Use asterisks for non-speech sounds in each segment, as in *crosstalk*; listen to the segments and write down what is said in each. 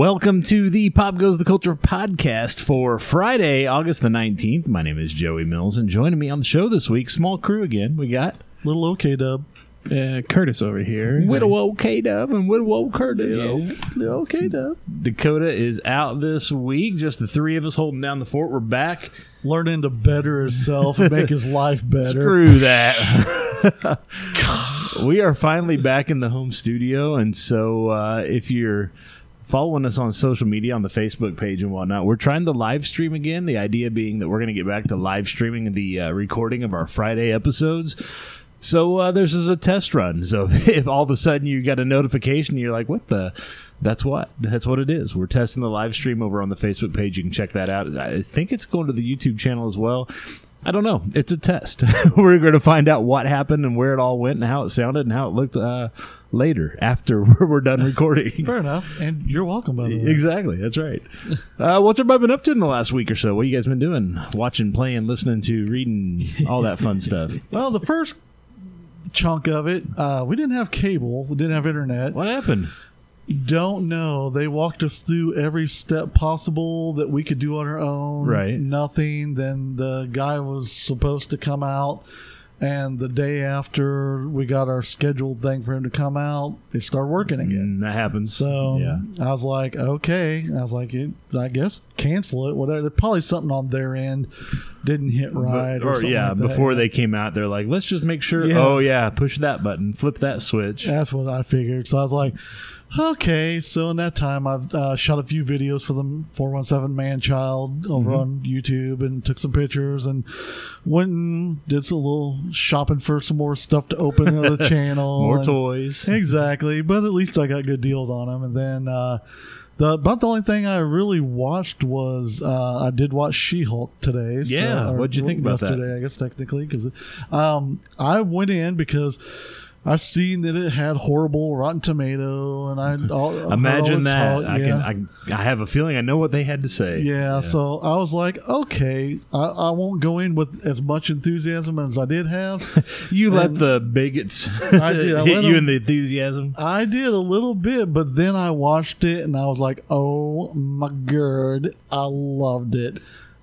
Welcome to the Pop Goes the Culture podcast for Friday, August the 19th. My name is Joey Mills, and joining me on the show this week, small crew again. We got Little OK Dub. Uh, Curtis over here. Widow K Dub and Widow Curtis. Little OK Dub. Dakota is out this week. Just the three of us holding down the fort. We're back. Learning to better himself and make his life *laughs* better. Screw that. *laughs* we are finally back in the home studio, and so uh, if you're following us on social media on the Facebook page and whatnot, we're trying to live stream again. The idea being that we're going to get back to live streaming the uh, recording of our Friday episodes. So uh, this is a test run. So *laughs* if all of a sudden you got a notification, you're like, "What the?" That's what. That's what it is. We're testing the live stream over on the Facebook page. You can check that out. I think it's going to the YouTube channel as well. I don't know. It's a test. *laughs* We're going to find out what happened and where it all went and how it sounded and how it looked uh, later after *laughs* we're done recording. *laughs* Fair enough. And you're welcome, by the way. Exactly. That's right. Uh, what's everybody been up to in the last week or so? What you guys been doing? Watching, playing, listening to, reading, all that fun stuff. *laughs* Well, the first chunk of it, uh, we didn't have cable, we didn't have internet. What happened? Don't know. They walked us through every step possible that we could do on our own. Right. Nothing. Then the guy was supposed to come out. And the day after we got our scheduled thing for him to come out, they started working again. Mm, that happens. So yeah. I was like, okay. I was like, I guess cancel it. Whatever. Probably something on their end didn't hit right, But- or, or something yeah, like before they came out, they're like, let's just make sure. Yeah. Oh yeah, push that button, flip that switch. That's what I figured. So I was like, okay. So in that time, I've uh, shot a few videos for the 417 Man Child over Mm-hmm. on YouTube and took some pictures and went and did some little shopping for some more stuff to open the *laughs* channel. More and- toys. Exactly. But at least I got good deals on them. And then, uh, the, about the only thing I really watched was uh, I did watch She-Hulk today. so- Yeah, what'd you think about that? yesterday, I guess technically, because um, I went in because I seen that it had horrible Rotten Tomato, and I all, Imagine that. talk- I yeah. can. I, I have a feeling I know what they had to say. Yeah, so I was like, okay, I, I won't go in with as much enthusiasm as I did have. *laughs* you let the bigots I did, I *laughs* hit let you them- in the enthusiasm. I did a little bit, but then I watched it and I was like, oh my god, I loved it.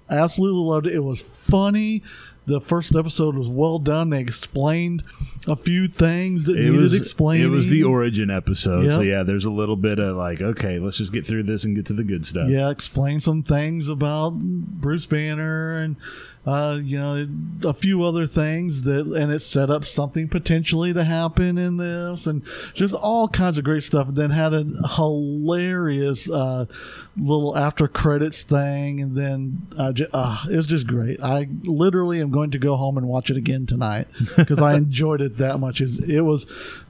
Absolutely loved it. It was funny. The first episode was well done. They explained a few things that It needed was explaining. It was the origin episode, so yeah. There's a little bit of like, okay, let's just get through this and get to the good stuff. yeah, explain some things about Bruce Banner and uh, you know a few other things that, and it set up something potentially to happen in this, and just all kinds of great stuff. And then had a hilarious uh, little after credits thing, and then uh, ju- uh, it was just great. I literally am going to go home and watch it again tonight because I *laughs* enjoyed it that much. Is it was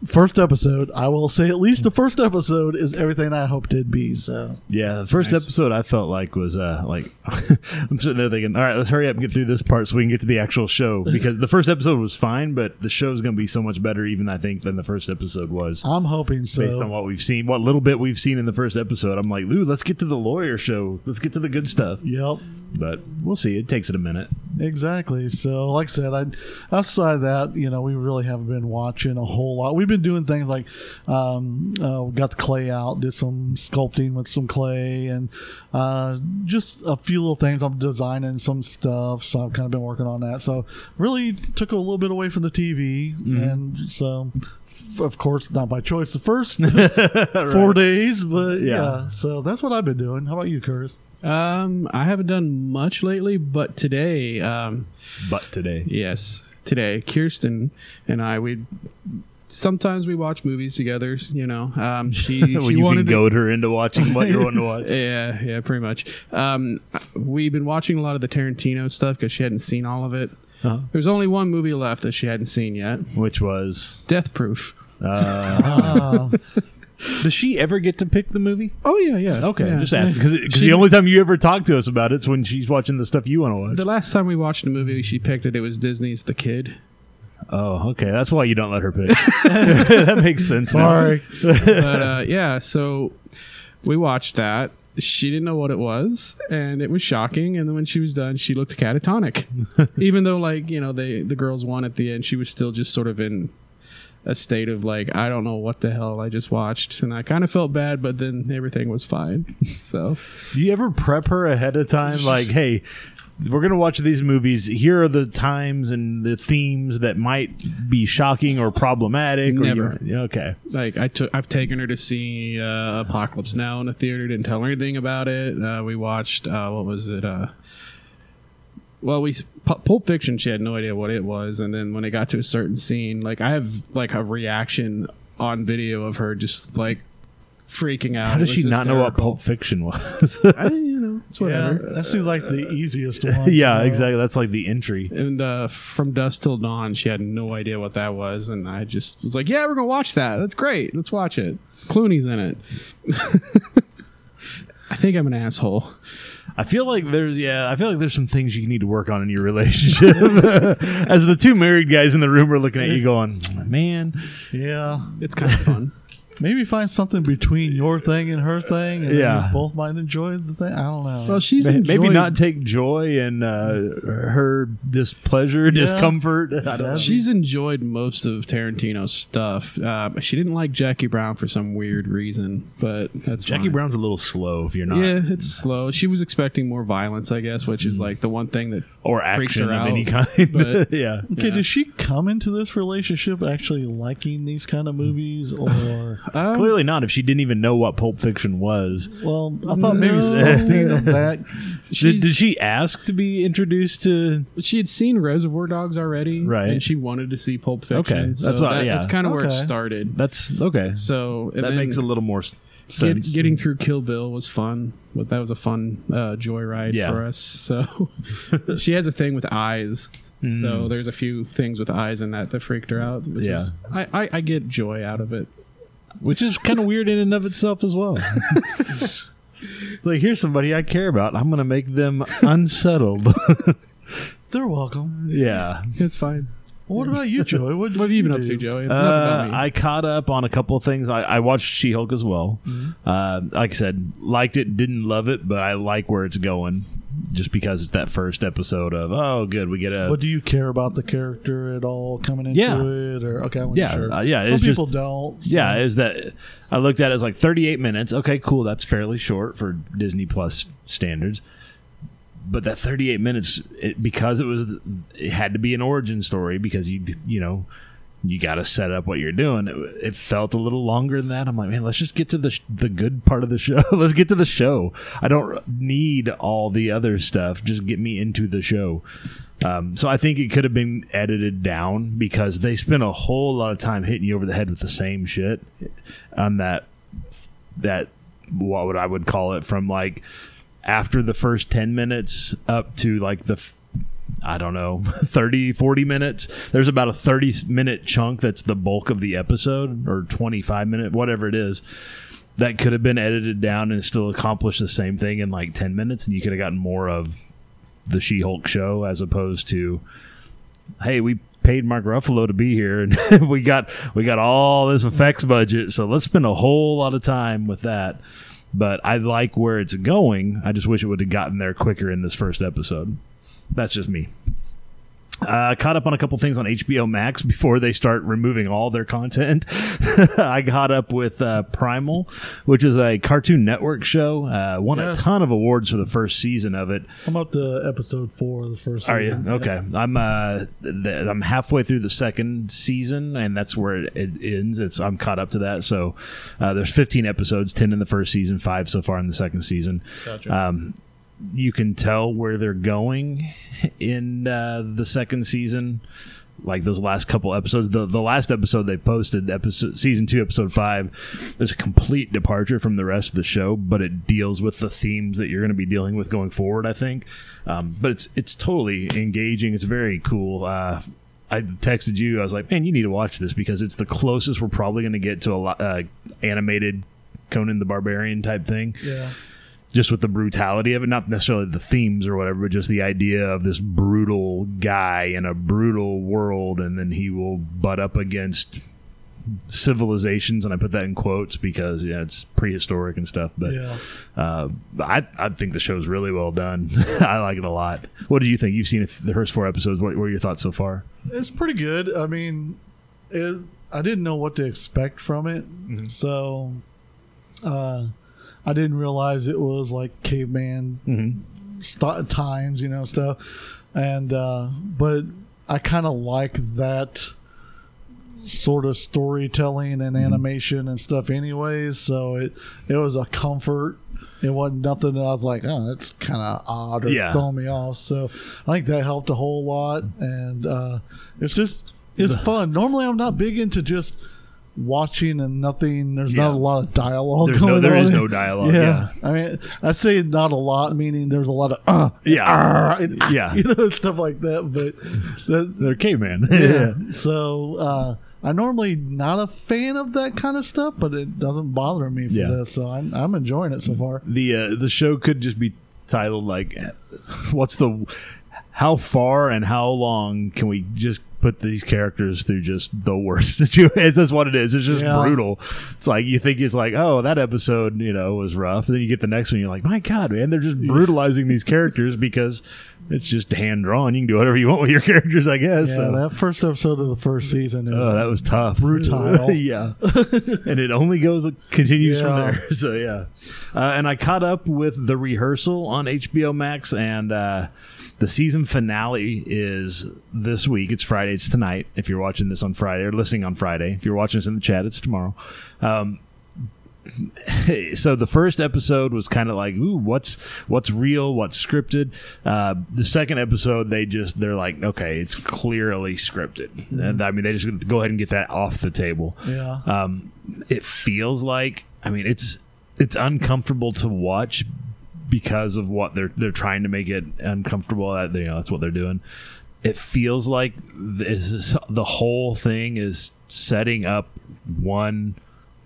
first episode. I will say at least the first episode is everything I hoped it'd be. So. Yeah, the first episode I felt like was uh like *laughs* I'm sitting there thinking, all right, let's hurry up and get through this part so we can get to the actual show *laughs* because the first episode was fine, but the show's going to be so much better even I think than the first episode was. I'm hoping so. Based on what we've seen, what little bit we've seen in the first episode, I'm like, ooh, let's get to the lawyer show. Let's get to the good stuff. Yep, But we'll see. It takes it a minute. exactly. So, like I said, I outside of that, you know, we really haven't been watching a whole lot. We've been doing things like, um, uh, we got the clay out, did some sculpting with some clay, and uh, just a few little things. I'm designing some stuff, so I've kind of been working on that. So, really took a little bit away from the TV, and so. F- Of course, not by choice. The first *laughs* four days, but Yeah. yeah. So that's what I've been doing. How about you, Curtis? Um, I haven't done much lately, but today, um, But today. yes, today, Kirsten and I, we sometimes we watch movies together. You know, um, *laughs* she When she you can wanted to. goad her into watching what you're wanting to *laughs* watch. Yeah, yeah, pretty much. Um, we've been watching a lot of the Tarantino stuff because she hadn't seen all of it. Uh-huh. There's only one movie left that she hadn't seen yet. Which was. Death Proof. Uh, does she ever get to pick the movie? Oh yeah, yeah. Okay, yeah. just asking because the only time you ever talk to us about it's when she's watching the stuff you want to watch. The last time we watched a movie, she picked it. It was Disney's The Kid. Oh, okay, that's why you don't let her pick. *laughs* that makes sense. now. sorry. but uh, yeah, so we watched that. She didn't know what it was, and it was shocking. And then when she was done, she looked catatonic. *laughs* Even though, like you know, they the girls won at the end, she was still just sort of in a state of like I don't know what the hell I just watched, and I kind of felt bad, but then everything was fine. *laughs* So Do you ever prep her ahead of time? Like, hey, we're gonna watch these movies. Here are the times and the themes that might be shocking or problematic. or Never. you- okay. like I took I've taken her to see uh, Apocalypse Now in the theater. Didn't tell her anything about it. Uh, we watched uh, what was it? Uh, well, we Pu- Pulp Fiction. She had no idea what it was, and then when it got to a certain scene, like I have like a reaction on video of her just like freaking out. How does she not know what. Pulp Fiction was? I, you know, it's Yeah, whatever. that seems like the easiest *laughs* one. yeah, exactly. That's like the entry. And uh, from dusk till dawn, she had no idea what that was, and I just was like, "Yeah, we're gonna watch that. That's great. Let's watch it. Clooney's in it." *laughs* I think I'm an asshole. I feel like there's yeah, I feel like there's some things you need to work on in your *laughs* relationship. As the two married guys in the room are looking at you going, Man, Yeah, It's kind of fun. Maybe find something between your thing and her thing, and Yeah. yeah, both might enjoy the thing. I don't know. Well, she's ma- maybe not take joy in uh, her displeasure, discomfort. *laughs* I don't know. She's enjoyed most of Tarantino's stuff. Uh, she didn't like Jackie Brown for some weird reason, but that's Jackie fine. Brown's a little slow if you're not Yeah, it's slow. She was expecting more violence, I guess, which is like the one thing that or freaks action her of out, any kind. but- *laughs* yeah. okay, yeah. does she come into this relationship actually liking these kind of movies, or um, Clearly not if she didn't even know what Pulp Fiction was. well, I thought maybe No. *laughs* something of that. Did, she's- did she ask to be introduced to she had seen Reservoir Dogs already, Right. And she wanted to see Pulp Fiction. Okay, so that's what- that- yeah. That's kind of where it Okay. started. That's okay. So and that then makes a little more s- get- sense. getting through Kill Bill was fun. But that was a fun uh, joyride Yeah. for us. So *laughs* she has a thing with eyes. So there's a few things with eyes in that that freaked her out. Which. Yeah. is- I, I I get joy out of it. Which is kind of weird in and of itself as well. It's *laughs* like here's somebody I care about. I'm going to make them unsettled. *laughs* They're welcome. yeah. It's fine. What about you, Joey? *laughs* What, What have you been up to, Joey? Uh. I caught up on a couple of things. I, I watched She Hulk as well. Uh, like I said, liked it, didn't love it, but I like where it's going. Just because it's that first episode of oh, good, we get a But do you care about the character at all coming into Yeah. it, or okay? I wasn't Yeah, sure. uh, yeah, Some it's just- people don't. so- Yeah, is that I looked at it as like 38 minutes. Okay, cool. That's fairly short for Disney Plus standards. But that 38 minutes, it, because it was, it had to be an origin story because you, you know, you got to set up what you're doing. It, it felt a little longer than that. I'm like, man, let's just get to the sh- the good part of the show. *laughs* let's get to the show. I don't need all the other stuff. Just get me into the show. Um, so I think it could have been edited down because they spent a whole lot of time hitting you over the head with the same shit on that that what would I would call it from like after the first 10 minutes up to like the I don't know *laughs* 30 40 minutes there's about a 30 minute chunk that's the bulk of the episode or 25 minute whatever it is that could have been edited down and still accomplished the same thing in like 10 minutes and you could have gotten more of the She-Hulk show as opposed to hey we paid Mark Ruffalo to be here and *laughs* we got we got all this effects budget so let's spend a whole lot of time with that but I like where it's going. I just wish it would have gotten there quicker in this first episode. That's just me uh, caught up on a couple things on HBO Max *laughs* before they start removing all their content. *laughs* I caught up with uh, Primal, which is a Cartoon Network show. Uh, won Yeah. a ton of awards for the first season of it. I'm up to episode four of the first. Are you season. okay? I'm uh, th- I'm halfway through the second season, and that's where it, it ends. It's I'm caught up to that. So uh, there's 15 episodes, 10 in the first season, five so far in the second season. Gotcha. Um, you can tell where they're going in uh, the second season. Like those last couple episodes, the the last episode they posted, episode season two, episode five, is a complete departure from the rest of the show, but it deals with the themes that you're going to be dealing with going forward. I think, um, but it's it's totally engaging. It's very cool. Uh, I texted you. I was like, man, you need to watch this because it's the closest we're probably going to get to a uh, animated Conan the Barbarian type thing yeah. Just with the brutality of it, not necessarily the themes or whatever, but just the idea of this brutal guy in a brutal world, and then he will butt up against civilizations, and I put that in quotes because yeah, it's prehistoric and stuff. But Yeah. uh, I I think the show's really well done. *laughs* I like it a lot. What do you think? You've seen the first four episodes. What, what are your thoughts so far? It's pretty good. I mean, it, I didn't know what to expect from it, Mm-hmm. so uh, I didn't realize it was like caveman Mm-hmm. st- times, you know, stuff. And uh, but I kind of like that sort of storytelling and animation and stuff, anyways. So it it was a comfort. It wasn't nothing that I was like, oh, that's kind of odd or Yeah. throwing me off. So I think that helped a whole lot, and uh, it's just it's fun. Normally, I'm not big into just watching and nothing. There's Yeah. not a lot of dialogue There's going no, there on. is no dialogue. yeah. Yeah. I mean, I say not a lot, meaning there's a lot of uh, Yeah. ah, and, ah, Yeah. *laughs* you know, stuff like that. But that, They're caveman. yeah. *laughs* So uh, I'm normally not a fan of that kind of stuff, but it doesn't bother me for Yeah. this. So I'm I'm enjoying it so far. the uh, the show could just be titled like *laughs* what's the how far and how long can we just put these characters through just the worst *laughs* situation that's what it is it's just Yeah. brutal it's like you think it's like oh that episode you know was rough And then you get the next one you're like my god man they're just brutalizing these characters because it's just hand drawn you can do whatever you want with your *laughs* characters i guess Yeah, so. that first episode of the first season is Oh, that was tough. Brutal. *laughs* yeah. and it only goes continues from there. So yeah. Uh, and I caught up with the rehearsal on HBO Max and uh, the season finale is this week. It's Friday. It's tonight. If you're watching this on Friday or listening on Friday, if you're watching this in the chat, it's tomorrow. Um, *laughs* so the first episode was kind of like ooh what's what's real what's scripted uh, the second episode they just they're like okay it's clearly scripted and i mean they just go ahead and get that off the table yeah. um, it feels like I mean it's it's uncomfortable to watch because of what they're they're trying to make it uncomfortable. That you know that's what they're doing. It feels like this is, the whole thing is setting up one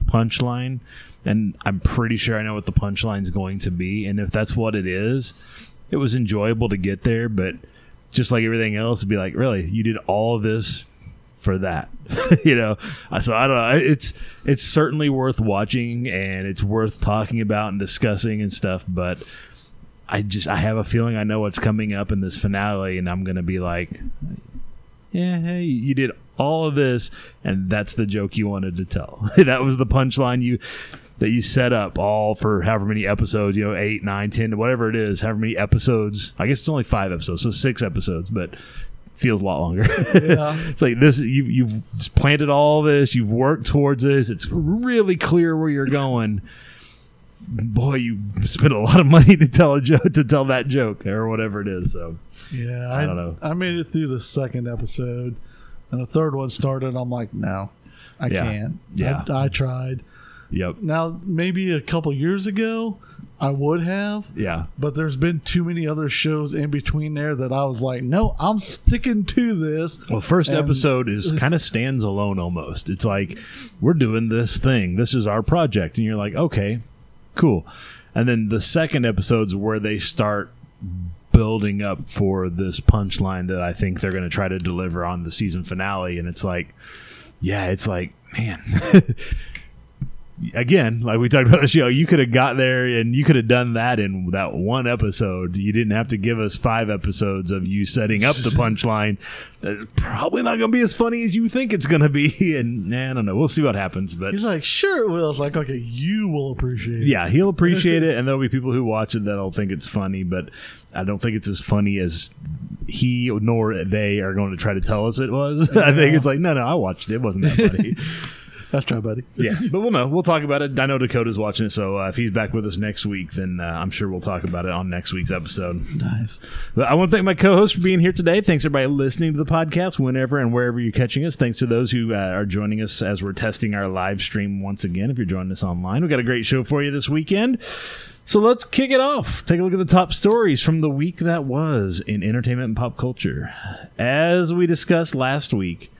punchline, and I'm pretty sure I know what the punchline is going to be. And if that's what it is, it was enjoyable to get there, but just like everything else, it'd be like, really, you did all this for that, *laughs* you know. So I don't know. It's it's certainly worth watching and it's worth talking about and discussing and stuff. But I just I have a feeling I know what's coming up in this finale, and I'm gonna be like, yeah, hey, you did all of this, and that's the joke you wanted to tell. *laughs* that was the punchline you that you set up all for however many episodes, you know, eight, nine, ten, whatever it is, however many episodes. I guess it's only five episodes, so six episodes, but feels a lot longer. Yeah. *laughs* it's like this you you've planted all this, you've worked towards this, it's really clear where you're going. Boy, you spent a lot of money to tell a joke to tell that joke or whatever it is. So Yeah, I don't know. I made it through the second episode, and the third one started. I'm like, no, I Yeah. can't. Yeah. I, I tried. Yep. Now, maybe a couple years ago, I would have, Yeah. but there's been too many other shows in between there that I was like, no, I'm sticking to this. Well, first And- episode is kind of stands alone almost. It's like we're doing this thing. This is our project, and you're like, okay, cool. And then the second episode's where they start building up for this punchline that I think they're going to try to deliver on the season finale, and it's like, yeah, it's like, man. *laughs* Again, like we talked about the show, you could have got there and you could have done that in that one episode. You didn't have to give us five episodes of you setting up the *laughs* punchline that's probably not going to be as funny as you think it's going to be. *laughs* And nah, I don't know. We'll see what happens. But He's like, sure it will. It's like, okay, you will appreciate it. yeah, he'll appreciate *laughs* it, and there'll be people who watch it that'll think it's funny. But I don't think it's as funny as he nor they are going to try to tell us it was. I think it's like, no, no, I watched it. It wasn't that funny. That's try, buddy. *laughs* yeah, but we'll know. We'll talk about it. I know Dakota's watching it, so uh, if he's back with us next week, then uh, I'm sure we'll talk about it on next week's episode. Nice. But I want to thank my co-host for being here today. Thanks everybody listening to the podcast whenever and wherever you're catching us. Thanks to those who uh, are joining us as we're testing our live stream once again. If you're joining us online, we got a great show for you this weekend. So let's kick it off. Take a look at the top stories from the week that was in entertainment and pop culture. As we discussed last week,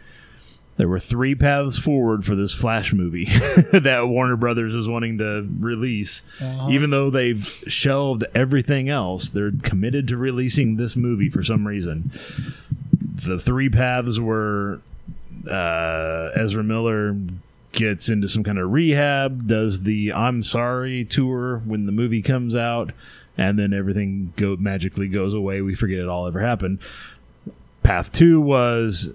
there were three paths forward for this Flash movie *laughs* that Warner Brothers is wanting to release. Uh-huh. Even though they've shelved everything else, they're committed to releasing this movie for some reason. The three paths were uh, Ezra Miller gets into some kind of rehab, does the I'm sorry tour when the movie comes out, and then everything go magically goes away. We forget it all ever happened. Path two was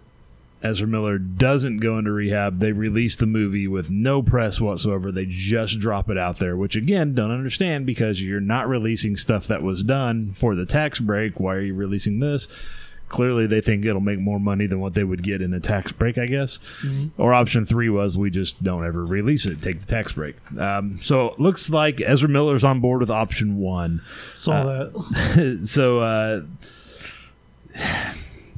Ezra Miller doesn't go into rehab. They release the movie with no press whatsoever. They just drop it out there, which again, don't understand because you're not releasing stuff that was done for the tax break. Why are you releasing this? Clearly, they think it'll make more money than what they would get in a tax break, I guess. Or option three was we just don't ever release it, take the tax break. Um, so it looks like Ezra Miller's on board with option one. Saw that. *laughs* so uh,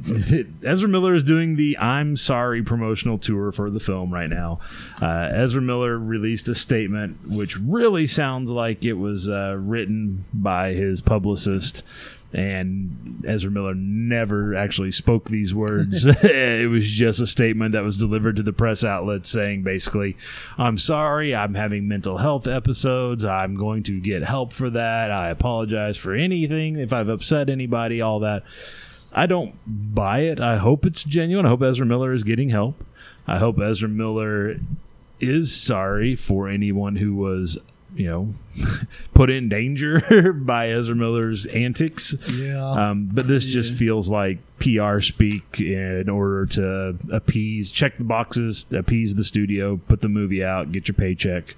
*laughs* Ezra Miller is doing the "I'm Sorry" promotional tour for the film right now. Uh, Ezra Miller released a statement which really sounds like it was uh, written by his publicist. And Ezra Miller never actually spoke these words. *laughs* *laughs* it was just a statement that was delivered to the press outlet saying basically, I'm sorry, I'm having mental health episodes. I'm going to get help for that. I apologize for anything if I've upset anybody, all that. I don't buy it. I hope it's genuine. I hope Ezra Miller is getting help. I hope Ezra Miller is sorry for anyone who was, you know, *laughs* put in danger *laughs* by Ezra Miller's antics. Yeah. Um, but this just feels like PR speak in order to appease, check the boxes, appease the studio, put the movie out, get your paycheck,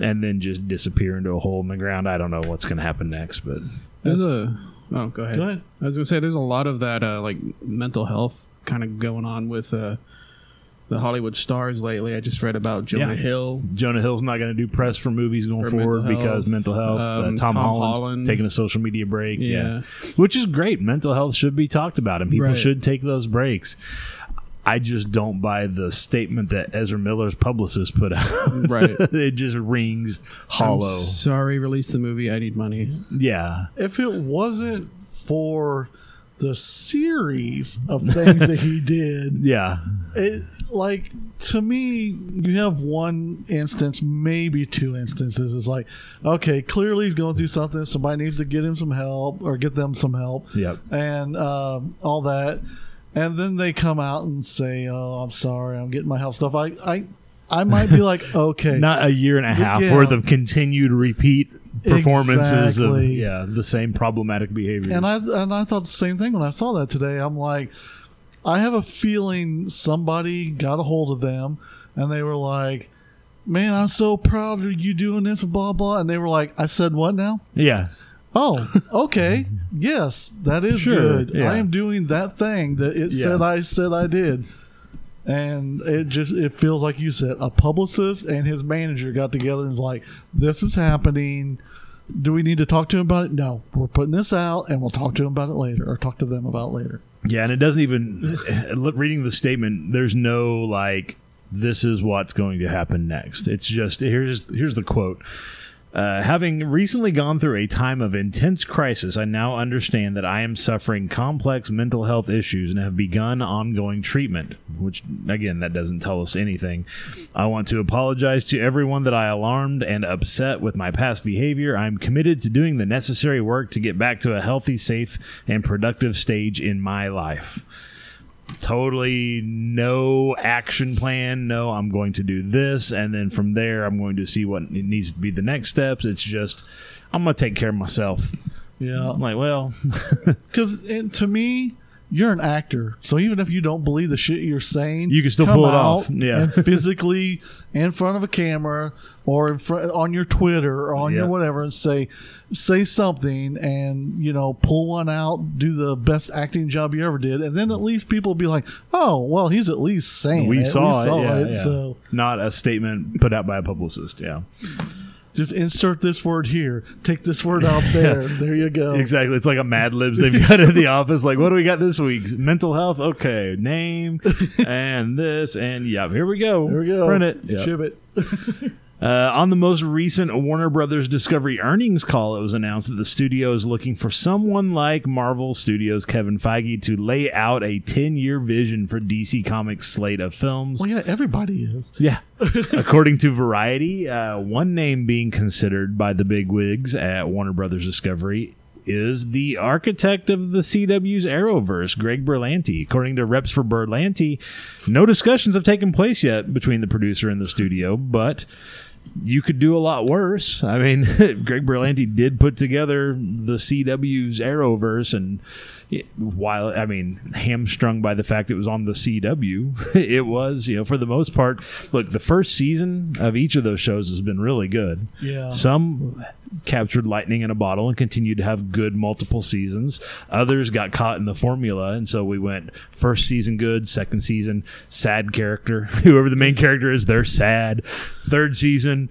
and then just disappear into a hole in the ground. I don't know what's going to happen next, but There's a oh, go ahead. Go ahead. I was gonna say there's a lot of that uh, like mental health kind of going on with uh, the Hollywood stars lately. I just read about Jonah Yeah. Hill. Jonah Hill's not going to do press for movies going For forward mental because mental health. Um, uh, Tom, Tom Holland's Holland. taking a social media break. Yeah. Yeah. which is great. Mental health should be talked about, and people Right. should take those breaks. I just don't buy the statement that Ezra Miller's publicist put out. *laughs* Right. it just rings hollow. I'm sorry, release the movie. I need money. yeah. if it wasn't for the series of things that he *laughs* did, Yeah. it like to me you have one instance maybe two instances it's like okay clearly he's going through something somebody needs to get him some help or get them some help Yep. and um, all that and then they come out and say oh i'm sorry i'm getting my health stuff i i i might be like *laughs* okay Not a year and a half Yeah. worth of continued repeat performances of Exactly. yeah the same problematic behaviors. And I and I thought the same thing when I saw that today. I'm like, I have a feeling somebody got a hold of them, and they were like, "Man, I'm so proud of you doing this," blah blah. And they were like, "I said what now?" yeah. Oh, okay, yes, that is Sure, good. yeah. I am doing that thing that it said I said I did. And it just it feels like you said a publicist and his manager got together and was like, "This is happening. Do we need to talk to him about it? No, we're putting this out, and we'll talk to him about it later, or talk to them about it later." Yeah, and it doesn't even *laughs* reading the statement. There's no like this is what's going to happen next. It's just here's here's the quote. Uh, having recently gone through a time of intense crisis, I now understand that I am suffering complex mental health issues and have begun ongoing treatment. Which, again, that doesn't tell us anything. I want to apologize to everyone that I alarmed and upset with my past behavior. I'm committed to doing the necessary work to get back to a healthy, safe, and productive stage in my life totally no action plan. No, I'm going to do this, and then from there, I'm going to see what needs to be the next steps. It's just I'm going to take care of myself. Yeah, I'm like, well, *laughs* because to me, you're an actor, so even if you don't believe the shit you're saying, You can still pull it out off. Yeah. and *laughs* physically in front of a camera or in front on your Twitter or on Yeah. your whatever, and say say something and you know pull one out, do the best acting job you ever did, and then at least people will be like, oh, well, he's at least saying we it. saw, it. Yeah, it, yeah. So not a statement put out by a publicist. Yeah, just insert this word here, take this word out there. *laughs* There you go. exactly. It's like a Mad Libs they've got in the office. Like, what do we got this week? Mental health. Okay, name *laughs* and this and yeah. Here we go. There we go. Print it. Yep. Ship it. *laughs* Uh, on the most recent Warner Brothers Discovery earnings call, it was announced that the studio is looking for someone like Marvel Studios' Kevin Feige to lay out a 10 year vision for DC Comics' slate of films. Well, yeah, everybody is. Yeah. *laughs* According to Variety, uh, one name being considered by the big wigs at Warner Brothers Discovery is the architect of the CW's Arrowverse, Greg Berlanti. According to reps for Berlanti, no discussions have taken place yet between the producer and the studio, but you could do a lot worse. I mean, *laughs* Greg Berlanti did put together the CW's Arrowverse, and while I mean hamstrung by the fact it was on the CW, *laughs* it was you know for the most part. Look, the first season of each of those shows has been really good. Yeah. Some captured lightning in a bottle and continued to have good multiple seasons. Others got caught in the formula, and so we went first season good, second season sad character. *laughs* Whoever the main character is, they're sad. Third season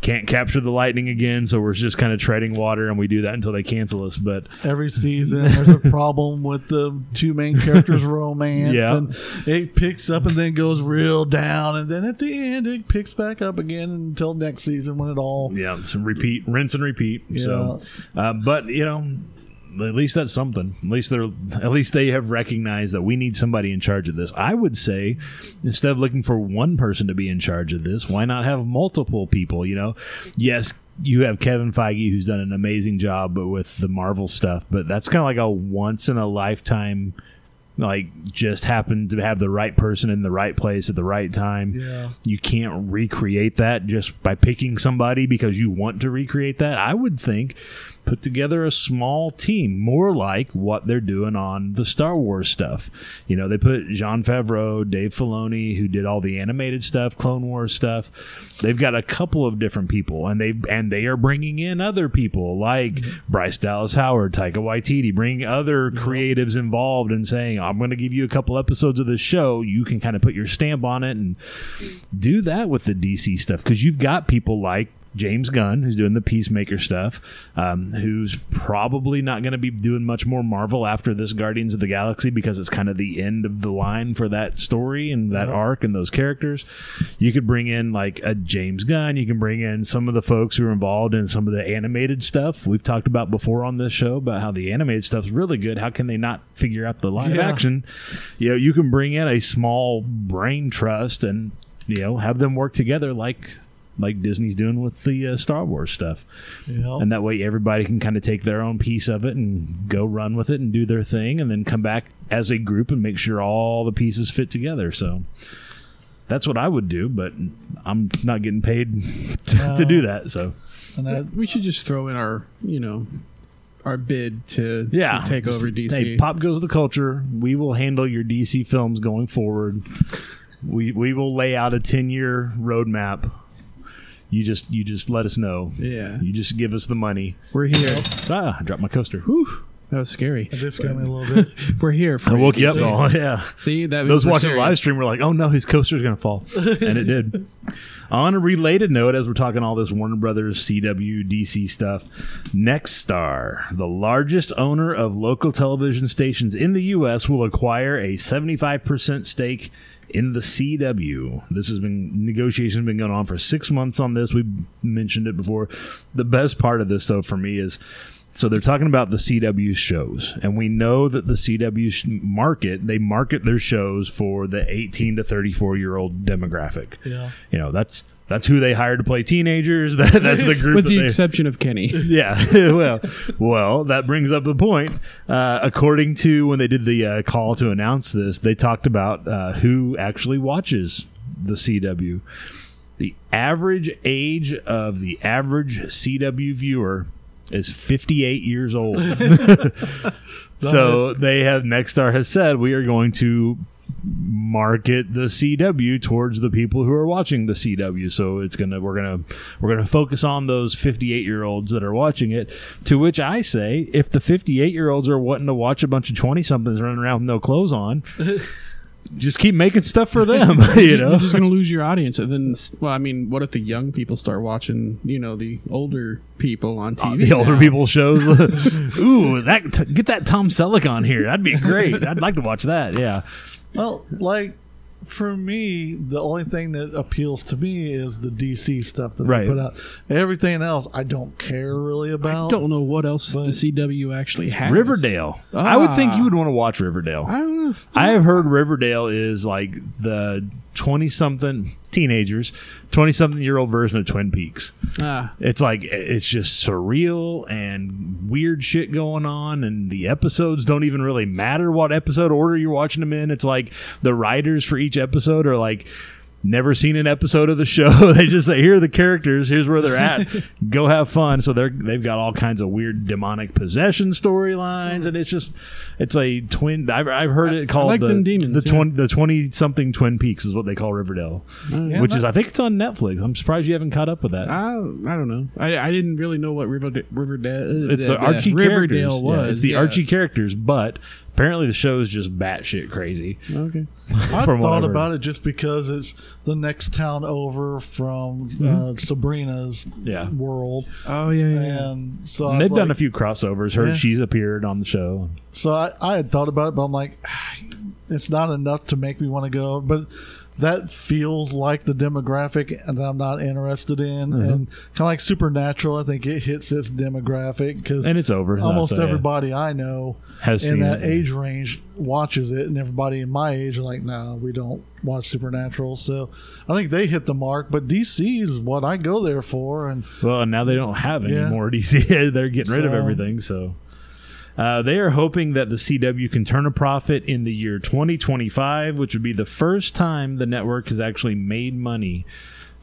can't capture the lightning again, so we're just kind of treading water, and we do that until they cancel us. But Every season, there's a problem with the two main characters' *laughs* romance, Yeah. and it picks up and then goes real down, and then at the end, it picks back up again until next season when it all. yeah, some repeat, rinse and repeat. So, uh, but you know, at least that's something. At least they're at least they have recognized that we need somebody in charge of this. I would say instead of looking for one person to be in charge of this, why not have multiple people? You know, yes. You have Kevin Feige, who's done an amazing job, but with the Marvel stuff. But that's kind of like a once in a lifetime, like just happened to have the right person in the right place at the right time Yeah. you can't recreate that just by picking somebody because you want to recreate that. I would think put together a small team, more like what they're doing on the Star Wars stuff. You know, they put Jon Favreau, Dave Filoni, who did all the animated stuff, Clone Wars stuff. They've got a couple of different people, and they and they are bringing in other people like mm-hmm. Bryce Dallas Howard, Taika Waititi, bringing other creatives involved and saying, "I'm going to give you a couple episodes of this show. You can kind of put your stamp on it and do that with the DC stuff because you've got people like James Gunn, who's doing the Peacemaker stuff, um, who's probably not going to be doing much more Marvel after this Guardians of the Galaxy because it's kind of the end of the line for that story and that arc and those characters. You could bring in like a James Gunn. You can bring in some of the folks who are involved in some of the animated stuff we've talked about before on this show about how the animated stuff's really good. How can they not figure out the live Yeah. action? You know, you can bring in a small brain trust and you know have them work together like like Disney's doing with the uh, Star Wars stuff. Yeah. And that way everybody can kind of take their own piece of it and go run with it and do their thing and then come back as a group and make sure all the pieces fit together. So that's what I would do, but I'm not getting paid *laughs* to, to do that. So and that, We should just throw in our, you know, our bid to yeah, take over DC. Hey, pop goes the culture. We will handle your DC films going forward. We we will lay out a ten year roadmap. You just you just let us know. yeah, You just give us the money. we're here. Ah, I dropped my coaster. Whew, that was scary. that just got me a little *laughs* bit. We're here. For I woke you up. See? Oh, *laughs* yeah. See that Those we're watching the serious. live stream were like, "Oh no, his coaster's gonna fall," and it did. *laughs* On a related note, as we're talking all this Warner Brothers, CW, DC stuff, Nexstar, the largest owner of local television stations in the U.S., will acquire a 75% stake in the CW. This has been negotiations been going on for six months on this. We've mentioned it before. The best part of this, though, for me is so they're talking about the CW shows, and we know that the CW sh- market they market their shows for the 18 to 34 year old demographic. Yeah. You know, that's that's who they hired to play teenagers. *laughs* That, that's the group. with that the they, exception of Kenny. *laughs* yeah. *laughs* well, well, that brings up a point. Uh, according to when they did the uh, call to announce this, they talked about uh, who actually watches the CW. The average age of the average CW viewer is 58 years old. *laughs* so they have Nexstar has said we are going to market the CW towards the people who are watching the CW. So it's gonna we're gonna we're gonna focus on those 58 year olds that are watching it. To which I say, if the 58 year olds are wanting to watch a bunch of 20 somethings running around with no clothes on. *laughs* Just keep making stuff for them, *laughs* you know. You're just gonna lose your audience, and then, well, I mean, what if the young people start watching, you know, the older people on TV? Uh, the older now? people shows. *laughs* *laughs* Ooh, that t- get that Tom Selleck on here. That'd be great. I'd like to watch that. Yeah. Well, like for me, the only thing that appeals to me is the DC stuff that Right. they put out. Everything else, I don't care really about. I don't know what else the CW actually has. Riverdale. I would think Ah. you would want to watch Riverdale. I don't know. I have heard Riverdale is like the 20 something teenagers, 20 something year old version of Twin Peaks. Ah, It's like, it's just surreal and weird shit going on, and the episodes don't even really matter what episode order you're watching them in. It's like the writers for each episode are like, never seen an episode of the show. *laughs* they just say, "Here are the characters. Here's where they're at. *laughs* Go have fun." So they're they've got all kinds of weird demonic possession storylines, and it's just it's a twin. I've, I've heard it called like the demons, the yeah. twenty the twenty something Twin Peaks is what they call Riverdale, Yeah, which is I think it's on Netflix. I'm surprised you haven't caught up with that. I, I don't know. I, I didn't really know what Riverdale, Riverdale it's the uh, Archie Riverdale characters. was. Yeah, it's the. Archie characters, but apparently the show is just batshit crazy. Okay. *laughs* I thought I've about it just because it's the next town over from Mm-hmm. uh, Sabrina's Yeah. world, Oh yeah. yeah, yeah. and so And they've done a few crossovers. Heard Yeah. she's appeared on the show. So I, I had thought about it, but I'm like, *sighs* it's not enough to make me want to go. But that feels like the demographic and I'm not interested in. Mm-hmm. And kind of like Supernatural, I think it hits its demographic because And it's over. almost So, yeah, everybody I know has in that it. age range watches it, and everybody in my age are like, no, we don't watch Supernatural. So I think they hit the mark. But DC is what I go there for, and Well, and now they don't have any Yeah. more DC. *laughs* They're getting rid of everything. So uh, they are hoping that the CW can turn a profit in the year 2025, which would be the first time the network has actually made money.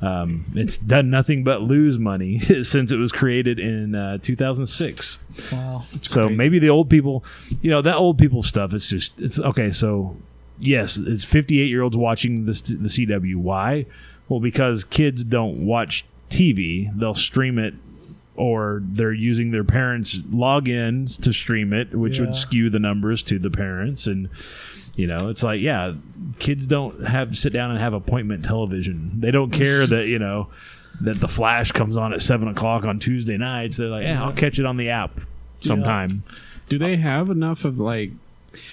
Um, it's done nothing but lose money *laughs* since it was created in uh, 2006. wow, so crazy. maybe the old people, you know, that old people stuff is just it's okay. So yes, it's 58 year olds watching this the CW. Why? Well, because kids don't watch TV; they'll stream it, or they're using their parents' logins to stream it, which Yeah. would skew the numbers to the parents. And you know, it's like yeah, kids don't have sit down and have appointment television. They don't care *laughs* that you know. That the Flash comes on at seven o'clock on Tuesday nights. They're like, "Yeah, I'll catch it on the app sometime." Do they have enough of like?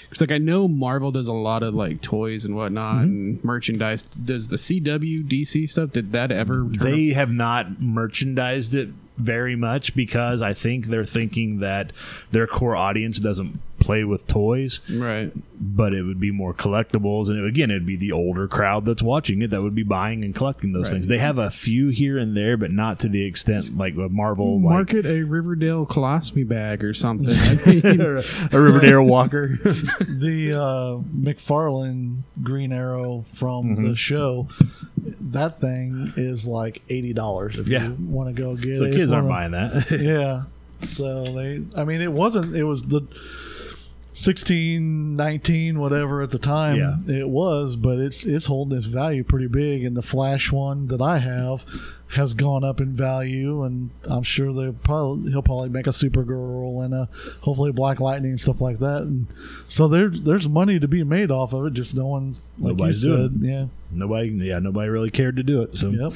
Because like I know Marvel does a lot of like toys and whatnot Mm-hmm. and merchandise. Does the CW DC stuff? Did that ever? they have not merchandised it very much because I think they're thinking that their core audience doesn't play with toys, right? but it would be more collectibles, and it, again, it'd be the older crowd that's watching it that would be buying and collecting those Right. things. They have a few here and there, but not to the extent like a Marvel, like Market a Riverdale colostomy bag or something. *laughs* A Riverdale Walker. *laughs* the uh, McFarlane Green Arrow from Mm-hmm. the show, that thing is like eighty dollars if Yeah. you want to go get so it. It's kids aren't buying that. *laughs* Yeah. So they, I mean, it wasn't. It was the 16, 19, whatever at the time Yeah. it was, but it's it's holding its value pretty big. And the Flash one that I have has gone up in value, and I'm sure they probably he'll probably make a Supergirl and a hopefully Black Lightning and stuff like that. And so there's there's money to be made off of it. Just no one like Nobody's you doing said, yeah, nobody, yeah, nobody really cared to do it. So yep.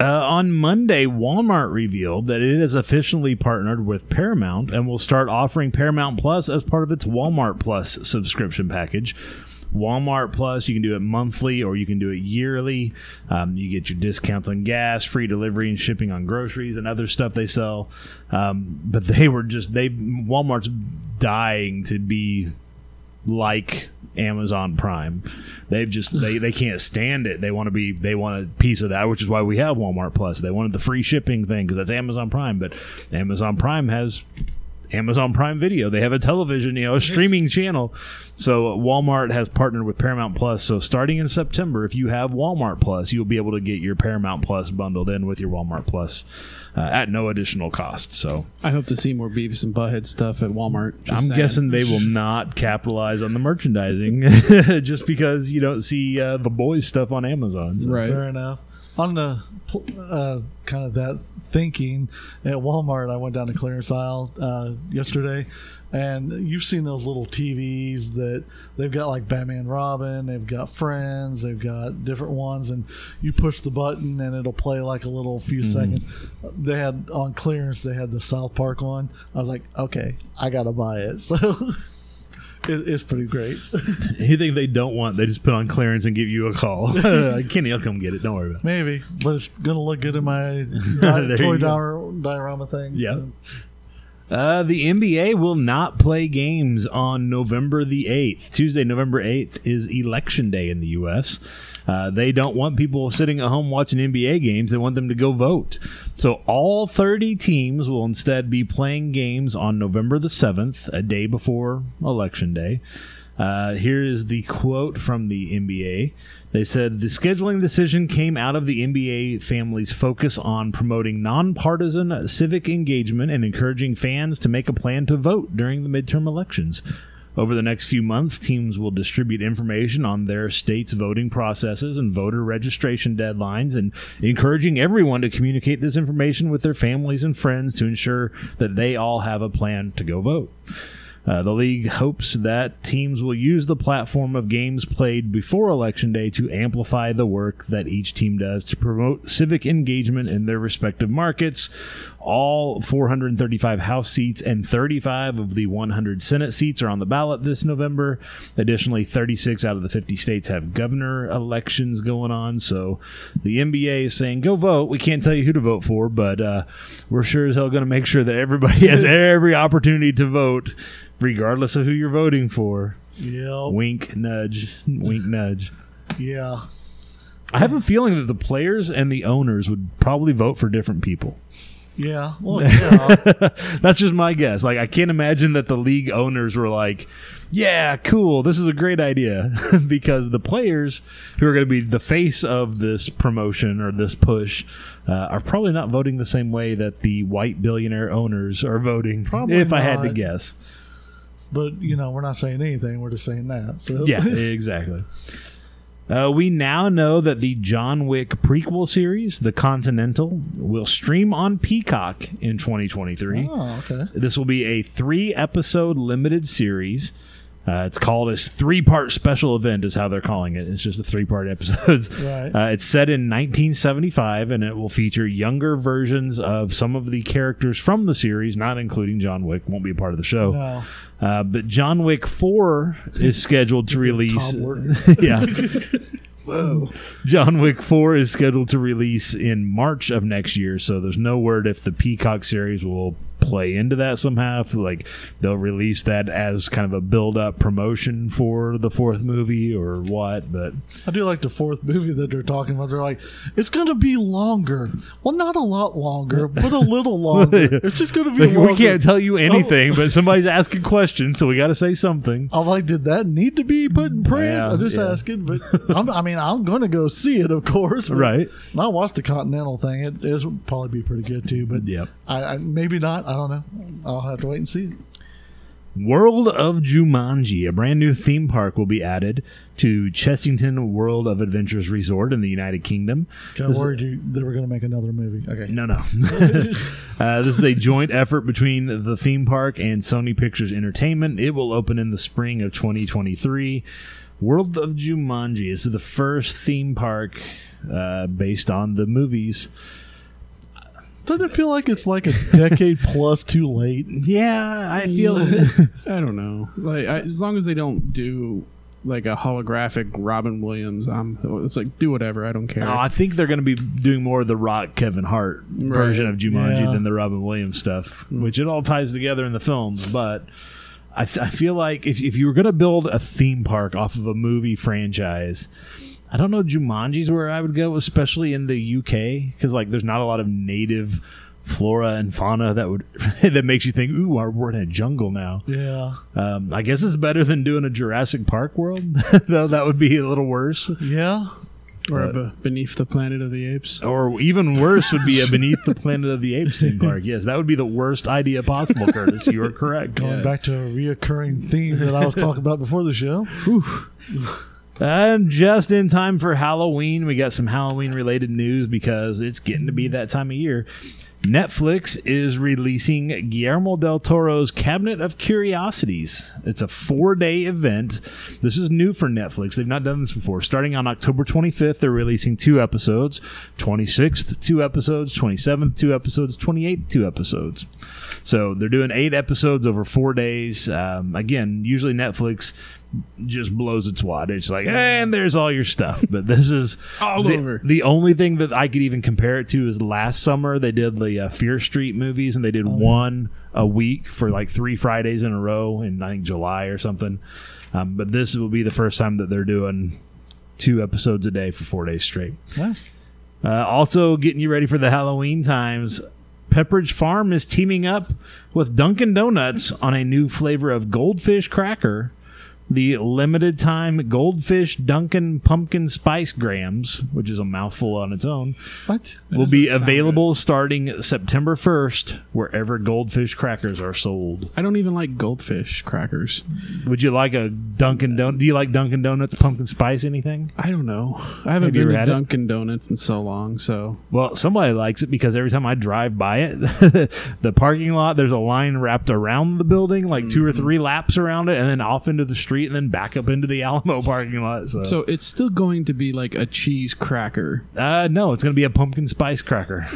Uh, on Monday, Walmart revealed that it has officially partnered with Paramount and will start offering Paramount Plus as part of its Walmart Plus subscription package. Walmart Plus, you can do it monthly or you can do it yearly. Um, you get your discounts on gas, free delivery and shipping on groceries and other stuff they sell. Um, but they were just they Walmart's dying to be like Amazon Prime. They've just they, they can't stand it. They want to be they want a piece of that, which is why we have Walmart Plus. They wanted the free shipping thing because that's Amazon Prime, but Amazon Prime has Amazon Prime Video. They have a television, you know, a streaming channel. So Walmart has partnered with Paramount Plus. So starting in September, if you have Walmart Plus, you'll be able to get your Paramount Plus bundled in with your Walmart Plus uh, at no additional cost. So I hope to see more Beavis and Butthead stuff at Walmart. Just I'm saying. guessing they will not capitalize on the merchandising *laughs* just because you don't see uh, the boys stuff on Amazon. So. right. Fair enough. On the uh, kind of that thinking at Walmart, I went down to clearance aisle uh, yesterday, and you've seen those little TVs that they've got like Batman, Robin, they've got Friends, they've got different ones, and you push the button and it'll play like a little few seconds. They had on clearance, they had the South Park one. I was like, okay, I gotta buy it. *laughs* So. It- It's pretty great. *laughs* Anything they don't want, they just put on clearance and give you a call. *laughs* Kenny, I'll come get it. Don't worry about it. Maybe, but it's gonna look good in my *laughs* di- toy dior- diorama thing. Yeah. so. Uh, the NBA will not play games on November the 8th. Tuesday, November 8th is election day in the U.S. Uh, they don't want people sitting at home watching NBA games. They want them to go vote. So all 30 teams will instead be playing games on November the 7th, a day before election day. Uh, here is the quote from the NBA. They said the scheduling decision came out of the NBA family's focus on promoting nonpartisan civic engagement and encouraging fans to make a plan to vote during the midterm elections. Over the next few months, teams will distribute information on their state's voting processes and voter registration deadlines, and encouraging everyone to communicate this information with their families and friends to ensure that they all have a plan to go vote. Uh, the league hopes that teams will use the platform of games played before Election Day to amplify the work that each team does to promote civic engagement in their respective markets. All 435 House seats and 35 of the 100 Senate seats are on the ballot this November. Additionally, 36 out of the 50 states have governor elections going on. So the NBA is saying, go vote. We can't tell you who to vote for, but uh, we're sure as hell going to make sure that everybody has *laughs* every opportunity to vote regardless of who you're voting for. Yeah. Wink, nudge, wink, nudge. Yeah. I have a feeling that the players and the owners would probably vote for different people. Yeah. *laughs* Well, yeah. That's just my guess. Like, I can't imagine that the league owners were like, yeah, cool, this is a great idea. *laughs* because the players who are going to be the face of this promotion or this push uh, are probably not voting the same way that the white billionaire owners are voting, Probably if I had to guess. but, you know, we're not saying anything. We're just saying that. So Yeah, *laughs* exactly. Uh, we now know that the John Wick prequel series, The Continental, will stream on Peacock in 2023. Oh, okay. This will be a three episode limited series. Uh, it's called a three part special event, is how they're calling it. It's just a three part *laughs* episodes. Right. Uh, it's set in 1975, and it will feature younger versions of some of the characters from the series, not including John Wick. Won't be a part of the show. No. Uh, but John Wick 4 *laughs* is scheduled to release. *laughs* Yeah. Whoa. John Wick 4 is scheduled to release in March of next year, so there's no word if the Peacock series will play into that somehow. If, like they'll release that as kind of a build up promotion for the fourth movie or what, but I do like the fourth movie that they're talking about. They're like, it's going to be longer. Well, not a lot longer, but a little *laughs* longer. It's just going to be like, longer. we can't tell you oh. anything, but somebody's asking questions, so we got to say something. I'm like, did that need to be put in print? Yeah, I'm just yeah. asking, but *laughs* I'm, I mean, I'm going to go see it, of course. Right. I watched the Continental thing. It, it probably be pretty good too, but Yep. I, I maybe not. I don't know. I'll have to wait and see. World of Jumanji, a brand new theme park, will be added to Chessington World of Adventures Resort in the United Kingdom. Got This- worried you, they were going to make another movie. Okay. No, no. *laughs* *laughs* uh, this is a joint effort between the theme park and Sony Pictures Entertainment. It will open in the spring of 2023. World of Jumanji is the first theme park uh, based on the movies. Doesn't it feel like it's like a decade *laughs* plus too late? Yeah, I feel. *laughs* I don't know. Like I, as long as they don't do like a holographic Robin Williams, I'm. It's like do whatever. I don't care. No, I think they're going to be doing more of the Rock Kevin Hart version of Jumanji Yeah. than the Robin Williams stuff, hmm. which it all ties together in the films. But I feel like if, if you were going to build a theme park off of a movie franchise, I don't know Jumanji's where I would go, especially in the UK, because like there's not a lot of native flora and fauna that would *laughs* that makes you think, ooh, we're in a jungle now. Yeah. Um, I guess it's better than doing a Jurassic Park world, *laughs* though that would be a little worse. Yeah. or but- be- beneath the Planet of the Apes. Or even worse would be a Beneath the Planet of the Apes theme park. Yes, that would be the worst idea possible, Curtis. You are correct. Going Yeah. back to a reoccurring theme that I was talking about before the show. And just in time for Halloween, we got some Halloween related news because it's getting to be that time of year. Netflix is releasing Guillermo del Toro's Cabinet of Curiosities. It's a four day event. This is new for Netflix. They've not done this before. Starting on October 25th, they're releasing two episodes. 26th, two episodes. 27th, two episodes. 28th, two episodes. So they're doing eight episodes over four days. Um, again, usually Netflix just blows its wad. It's like, and there's all your stuff. But this is *laughs* All the, over. The only thing that I could even compare it to is last summer they did the uh, Fear Street movies, and they did one a week for like three Fridays in a row in I think July or something. Um, but this will be the first time that they're doing two episodes a day for four days straight. Nice. Uh, also, getting you ready for the Halloween times. Pepperidge Farm is teaming up with Dunkin' Donuts on a new flavor of goldfish cracker the limited time Goldfish Dunkin' Pumpkin Spice Grahams, which is a mouthful on its own, What? will be available starting September 1st wherever Goldfish crackers are sold. I don't even like goldfish crackers. Would you like a Dunkin' Don? Do you like Dunkin' Donuts pumpkin spice anything? I don't know. I haven't Have been to it? Dunkin' Donuts in so long, so Well, somebody likes it because every time I drive by it, *laughs* the parking lot, there's a line wrapped around the building, like two or Mm-hmm. three laps around it, and then off into the street, and then back up into the *laughs* Alamo parking lot. So, so it's still going to be like a cheese cracker. uh, no, it's going to be a pumpkin spice cracker.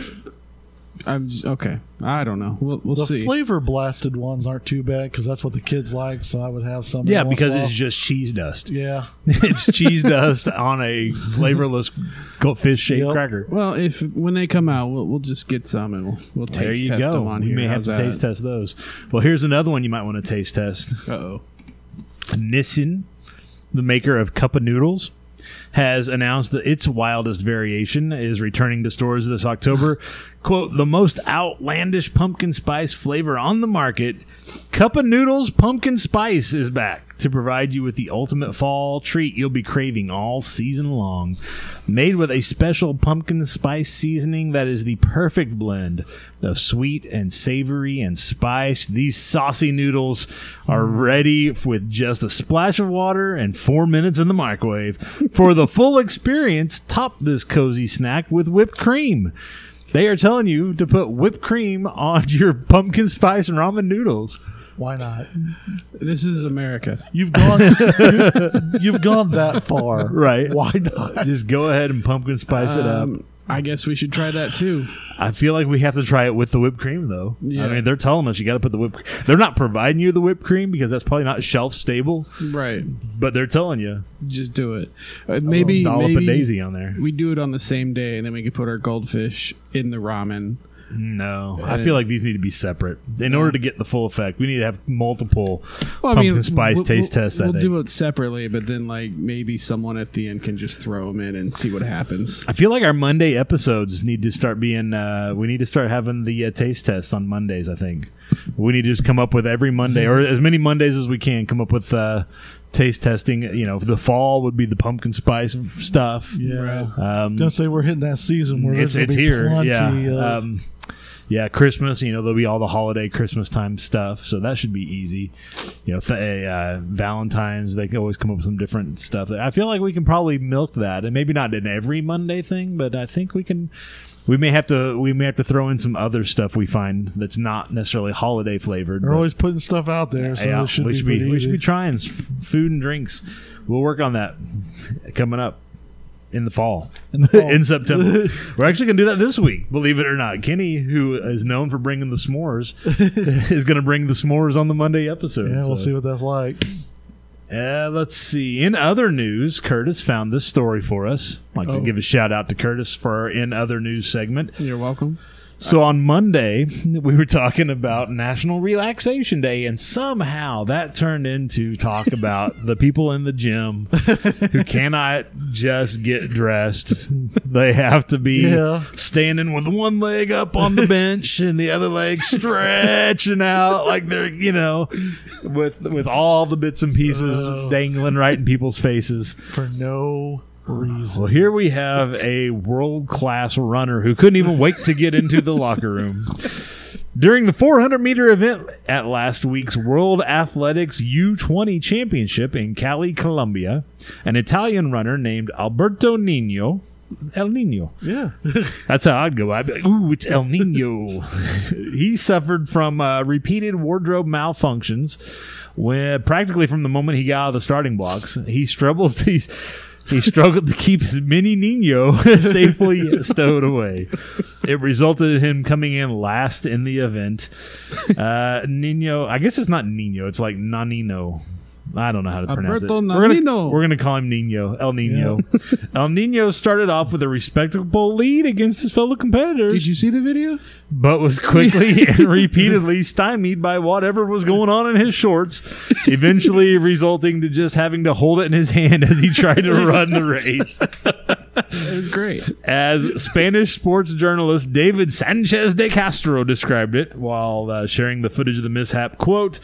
I'm just, okay. I don't know. We'll we'll The see. flavor blasted ones aren't too bad because that's what the kids like. So I would have some. Yeah, because it's just cheese dust. yeah. *laughs* *laughs* it's cheese dust on a flavorless fish shaped Yep. cracker. well, if when they come out, we'll we'll just get some and we'll we'll There taste you test go. them on We here. may have to that? taste test those. Well, here's another one you might want to taste test. Uh oh. Nissin, the maker of Cup of Noodles, has announced that its wildest variation is returning to stores this October. Quote, the most outlandish pumpkin spice flavor on the market, Cup of Noodles Pumpkin Spice is back to provide you with the ultimate fall treat you'll be craving all season long. Made with a special pumpkin spice seasoning that is the perfect blend of sweet and savory and spice, these saucy noodles are ready with just a splash of water and four minutes in the microwave. For the full experience, top this cozy snack with whipped cream. They are telling you to put whipped cream on *laughs* your pumpkin spice and ramen noodles. Why not? This is America. You've gone. *laughs* you've gone that far. Right. Why not? Just go ahead and pumpkin spice it up. Um, I guess we should try that too. I feel like we have to try it with the whipped cream, though. Yeah. I mean, they're telling us you got to put the whipped. They're not providing you the whipped cream because that's probably not shelf stable, Right. but they're telling you Just do it. Uh, maybe dollop maybe a daisy on there. we do it on the same day, and then we can put our goldfish in the ramen. No, I feel like these need to be separate in order to get the full effect. We need to have multiple Well, pumpkin spice we'll- taste we'll, tests We'll day. do it separately, but then like maybe someone at the end can just throw them in and see what happens. I feel like our Monday episodes need to start being. Uh, we need to start having the uh, taste tests on Mondays. I think we need to just come up with every Monday or as many Mondays as we can. Come up with uh, taste testing. You know, the fall would be the pumpkin spice stuff. Yeah. Um, gonna say we're hitting that season where it's it's be here. Yeah. of- Um, yeah, Christmas. You know, there'll be all the holiday Christmas time stuff, so that should be easy. You know, th- uh, Valentine's. They can always come up with some different stuff. I feel like we can probably milk that, and maybe not in every Monday thing, but I think we can. We may have to. We may have to throw in some other stuff we find that's not necessarily holiday flavored. They're but- always putting stuff out there, so yeah, should we should be pretty we should be trying food and drinks. We'll work on that coming up in the fall, In the fall. *laughs* in September. *laughs* We're actually gonna do that this week, believe it or not. Kenny, who is known for bringing the s'mores, *laughs* is gonna bring the s'mores on the Monday episode. yeah, we'll see what that's like. Uh, let's see. In other news, Curtis found this story for us. I'd like to Oh. give a shout out to Curtis for our in other news segment. You're welcome. So on Monday, *laughs* we were talking about National Relaxation Day, and somehow that turned into talk *laughs* about the people in the gym who *laughs* cannot just get dressed. They have to be Yeah. standing with one leg up on the bench and the other leg stretching out like they're, you know, with with all the bits and pieces Oh. dangling right in people's faces. For no reason. Well, here we have a world class runner who couldn't even wait to get into the locker room. During the 400 meter event at last week's World Athletics U20 Championship in Cali, Colombia, an Italian runner named Alberto Nino. El Nino. Yeah. *laughs* That's how I'd go. I'd be like, ooh, it's El Nino. *laughs* he suffered from uh, repeated wardrobe malfunctions when practically from the moment he got out of the starting blocks. He struggled. *laughs* He, he struggled to keep his mini Nino *laughs* safely stowed away. It resulted in him coming in last in the event. Uh, Nino, I guess it's not Nino. It's like Nanino. I don't know how to pronounce Alberto it. We're gonna, we're gonna call him Nino. El Nino. *laughs* El Nino started off with a respectable lead against his fellow competitors, Did you see the video? but was quickly *laughs* and repeatedly stymied by whatever was going on in his shorts, eventually *laughs* resulting to just having to hold it in his hand as he tried to run the race. It was great. As Spanish sports journalist David Sanchez de Castro described it while uh, sharing the footage of the mishap, quote,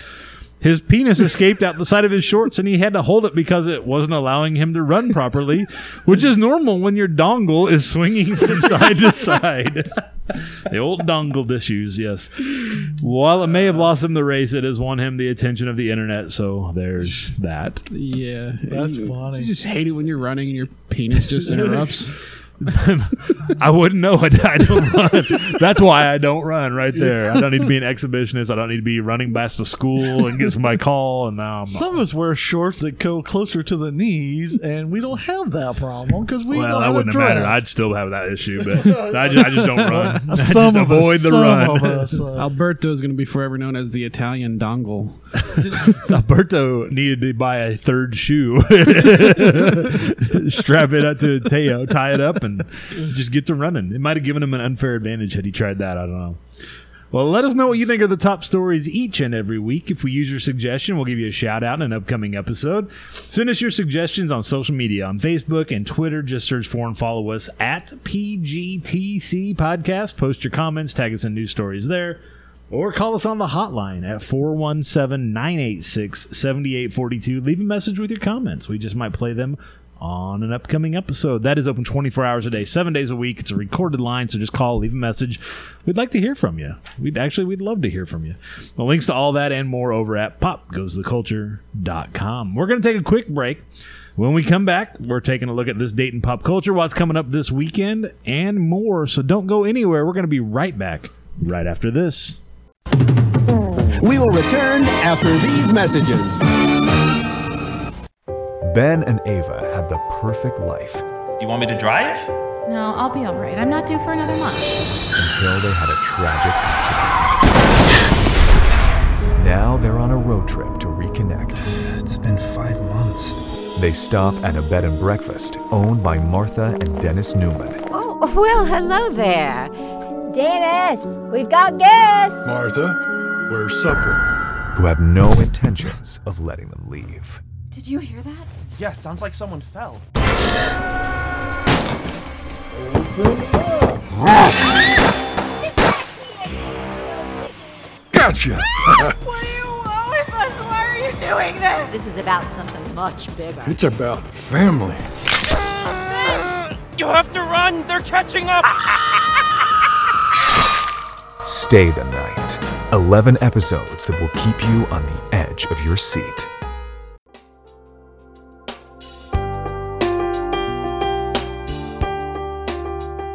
His penis escaped out the side of his shorts and he had to hold it because it wasn't allowing him to run properly, which is normal when your dongle is swinging from *laughs* side to side. the old dongle issues, yes. While it may have lost him the race, it has won him the attention of the internet, so there's that. Yeah, That's you, funny. You just hate it when you're running and your penis just *laughs* interrupts. *laughs* I wouldn't know. I, *laughs* I don't run. That's why I don't run right there. I don't need to be an exhibitionist. I don't need to be running past the school and get somebody call. And now I'm Some of us wear shorts that go closer to the knees, and we don't have that problem because we well, know that how to wouldn't have mattered. I'd still have that issue, but *laughs* I just, I just don't run. I just some of avoid us, the some run. of us, uh, Alberto is going to be forever known as the Italian dongle. Alberto needed to buy a third shoe, strap it up to Teo, tie it up, and *laughs* just get to running. It might have given him an unfair advantage had he tried that. I don't know. Well, let us know what you think are the top stories each and every week. If we use your suggestion, we'll give you a shout out in an upcoming episode. Send us your suggestions on social media on Facebook and Twitter. Just search for and follow us at PGTC Podcast. Post your comments, tag us in news stories there, or call us on the hotline at 417 986 7842. Leave a message with your comments. We just might play them on an upcoming episode. That is open 24 hours a day, seven days a week. It's a recorded line, so just call, leave a message. We'd like to hear from you. We'd actually, we'd love to hear from you. The links to all that and more over at popgoestheculture.com. We're going to take a quick break. When we come back, we're taking a look at this date in pop culture, what's coming up this weekend, and more. So don't go anywhere. We're going to be right back right after this. We will return after these messages. Ben and Ava had the perfect life Do you want me to drive? No, I'll be all right. I'm not due for another month. until they had a tragic accident. Now they're on a road trip to reconnect. It's been five months. They stop at a bed and breakfast owned by Martha and Dennis Newman. Oh, well, hello there. Dennis, we've got guests. Martha, where's supper? who have no intentions of letting them leave. Did you hear that? Yeah, sounds like someone fell. Gotcha! *laughs* What do you want with us? Why are you doing this? This is about something much bigger. It's about family. You have to run! They're catching up! Stay the night. 11 episodes that will keep you on the edge of your seat.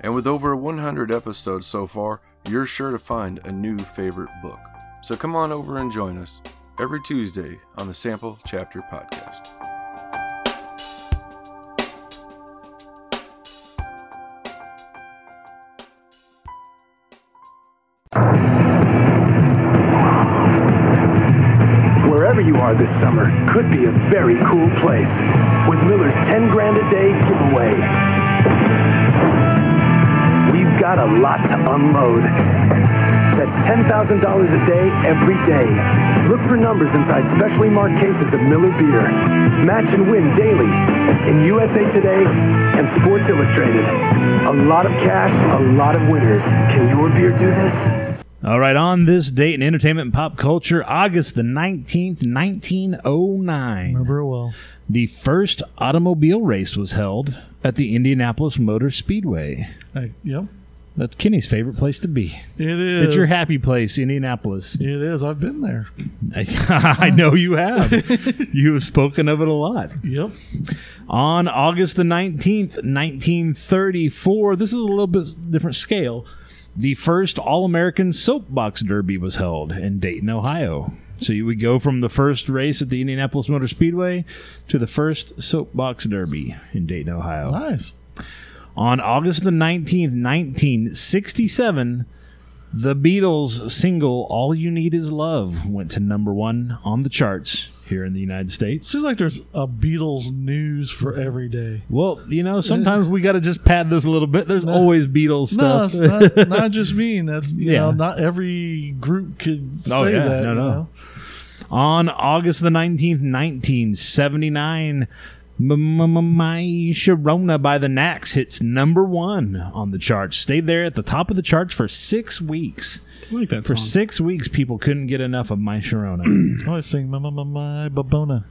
And with over 100 episodes so far, you're sure to find a new favorite book. So come on over and join us every Tuesday on the Sample Chapter Podcast. Wherever you are this summer could be a very cool place with Miller's 10 grand a day giveaway. We've got a lot to unload. That's $10,000 a day every day. Look for numbers inside specially marked cases of Miller beer. Match and win daily in USA Today and Sports Illustrated. A lot of cash, a lot of winners. Can your beer do this? All right, on this date in entertainment and pop culture, August the 19th, 1909, Remember it well. the first automobile race was held at the Indianapolis Motor Speedway. Hey, yep, That's Kenny's favorite place to be. it is. It's your happy place, Indianapolis. It is. I've been there. *laughs* I know you have. *laughs* you have spoken of it a lot. Yep. On August the 19th, 1934, this is a little bit different scale. The first All American Soapbox Derby was held in Dayton, Ohio. So you would go from the first race at the Indianapolis Motor Speedway to the first Soapbox Derby in Dayton, Ohio. Nice. On August the 19th, 1967, The Beatles single "All You Need Is Love" went to number one on the charts here in the United States. Seems like there's a Beatles news for every day. Well, you know, sometimes we got to just pad this a little bit. There's always Beatles No, stuff. it's not, *laughs* not just me. That's you Yeah. know, not every group could oh, say Oh, yeah. that. No, no. know? On August the 19th, 1979, M- M- M- My Sharona by the Knacks hits number one on the charts. Stayed there at the top of the charts for six weeks. I like that For song. six weeks, people couldn't get enough of My Sharona. *clears throat* Oh, I always sing my, my, my, my babona.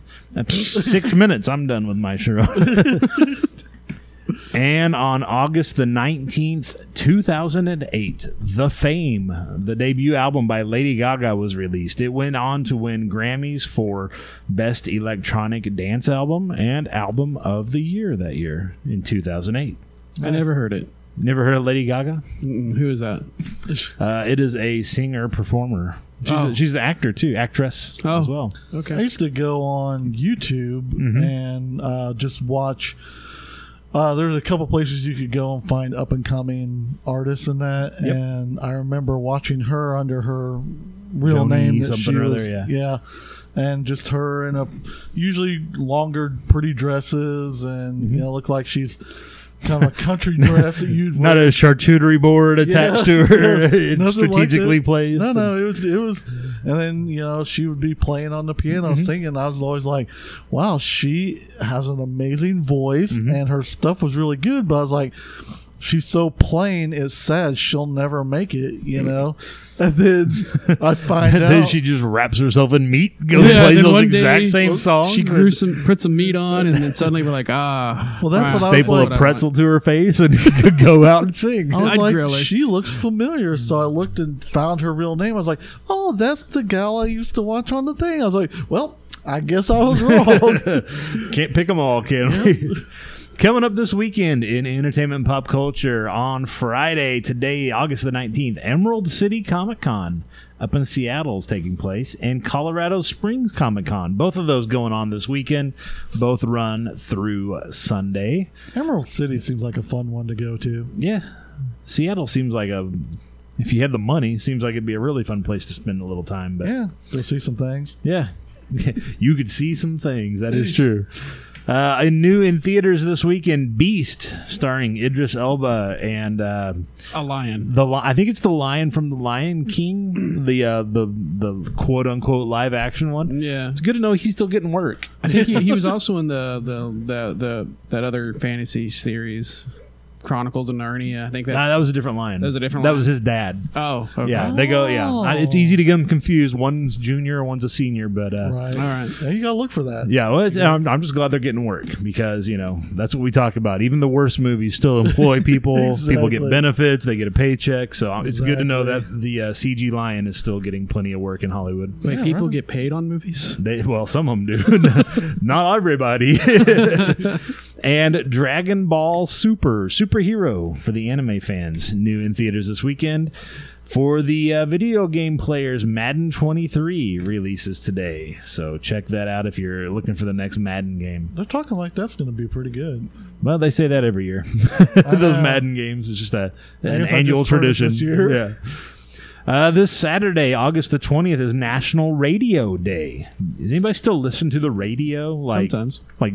Six minutes. I'm done with My Sharona. *laughs* and on August the 19th, 2008, The Fame, the debut album by Lady Gaga, was released. It went on to win Grammys for Best Electronic Dance Album and Album of the Year that year in 2008. I never heard it. Never heard of Lady Gaga? Mm-mm. Who is that? Uh, it is a singer performer. She's, Oh. a, she's an actor too, actress Oh. as well. Okay. I used to go on YouTube Mhm. and uh, just watch. Uh, there's a couple places you could go and find up and coming artists and that. Yep. And I remember watching her under her real Joni name that she or other, was. yeah. And just her in a usually longer, pretty dresses, and Mm-hmm. you know, look like she's kind of a country dress that you'd *laughs* Not wear. a charcuterie board attached to her. Yeah, *laughs* nothing like strategically placed. No, no, it was it was, and then you know she would be playing on the piano, Mm-hmm. singing. I was always like, "Wow, she has an amazing voice, Mm-hmm. and her stuff was really good." But I was like, "She's so plain, it's sad. She'll never make it," you know. And then I *laughs* find And out then she just wraps herself in meat, goes Yeah, plays then those one exact day same songs. She and grew some, put some meat on, and then suddenly we're like, ah. Well, that's all what I was staple like- a pretzel to her face and *laughs* could go out and sing. I was I'd like, grill her. she looks familiar. So I looked and found her real name. I was like, oh, that's the gal I used to watch on the thing. I was like, well, I guess I was wrong. *laughs* Can't pick them all, can we? Coming up this weekend in entertainment and pop culture on Friday, today, August the 19th, Emerald City Comic Con up in Seattle is taking place, and Colorado Springs Comic Con. Both of those going on this weekend. Both run through Sunday. Emerald City seems like a fun one to go to. Yeah. Seattle seems like a. If you had the money, seems like it'd be a really fun place to spend a little time. But Yeah, go see some things. yeah, *laughs* you could see some things. That is true. Uh, and new in theaters this weekend, Beast, starring Idris Elba and uh, A lion. the. Li- I think it's the lion from the Lion King, the uh, the the quote unquote live action one. Yeah. It's good to know he's still getting work. I think he, he was also in the, the, the, the that other fantasy series, Chronicles of Narnia. I think that's. Nah, that was a different lion. That was a different That lion? was his dad. oh, okay. Yeah, they go. Yeah, I- it's easy to get them confused. One's junior, one's a senior, but uh, Right. All right. Yeah, you gotta look for that. Yeah, well, it's, I'm, I'm just glad they're getting work because you know that's what we talk about. Even the worst movies still employ people. *laughs* People get Exactly. benefits. They get a paycheck. So it's good to know that Exactly. the uh, CG lion is still getting plenty of work in Hollywood. Wait, Yeah, people right. get paid on movies? They well, some of them do, *laughs* not everybody. *laughs* and Dragon Ball Super superhero for the anime fans, new in theaters this weekend. For the uh, video game players, Madden 23 releases today. So check that out if you're looking for the next Madden game. They're talking like that's gonna be pretty good. Well, they say that every year. *laughs* Those. Madden games is just a an annual just heard it tradition. this year. Yeah. *laughs* Uh, this Saturday, August the twentieth, is National Radio Day. Does anybody still listen to the radio? Like, Sometimes. like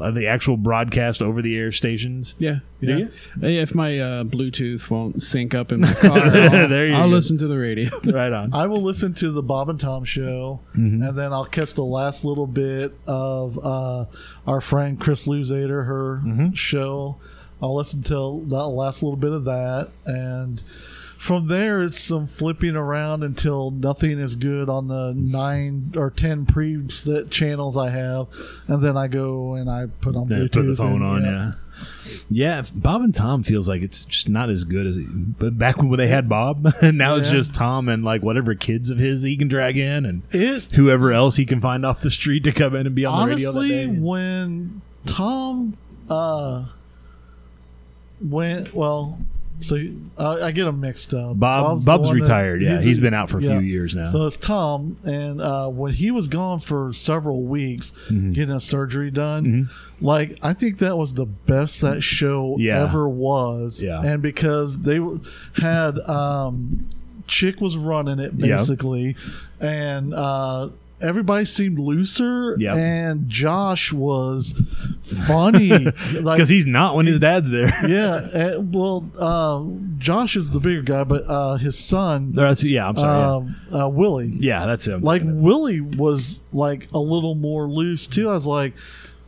uh, the actual broadcast over the air stations. Yeah. Do yeah. you? Hey, If my uh, Bluetooth won't sync up in my car, *laughs* I'll, There you I'll go. listen to the radio. *laughs* Right on. I will listen to the Bob and Tom show, Mm-hmm. and then I'll catch the last little bit of uh, our friend Chris Luzader, her Mm-hmm. show. I'll listen to that last little bit of that, and from there it's some flipping around until nothing is good on the nine or ten preset channels I have, and then I go and I put on Yeah, Bluetooth. put the phone and, on, yeah. Yeah, if Bob and Tom feels like it's just not as good as it, but back when they had Bob, *laughs* now it's just Tom and like whatever kids of his he can drag in and It whoever else he can find off the street to come in and be on the radio honestly when tom uh went well so I, I get them mixed up Bob the Bob's one that- retired. yeah, he's he's been out for a yeah. few years now. so it's tom and uh when he was gone for several weeks Mm-hmm. getting a surgery done like i think that was the best that show Yeah. ever was Yeah. and because they had um chick was running it Yeah. basically, and uh, everybody seemed looser. Yep. and Josh was funny *laughs* like Because he's not when his dad's there. *laughs* yeah. and- well, uh, Josh is the bigger guy, but uh, his son, That's- yeah, I'm sorry. uh, uh, Willie. yeah, that's him. Like Willie was like a little more loose too. I was like,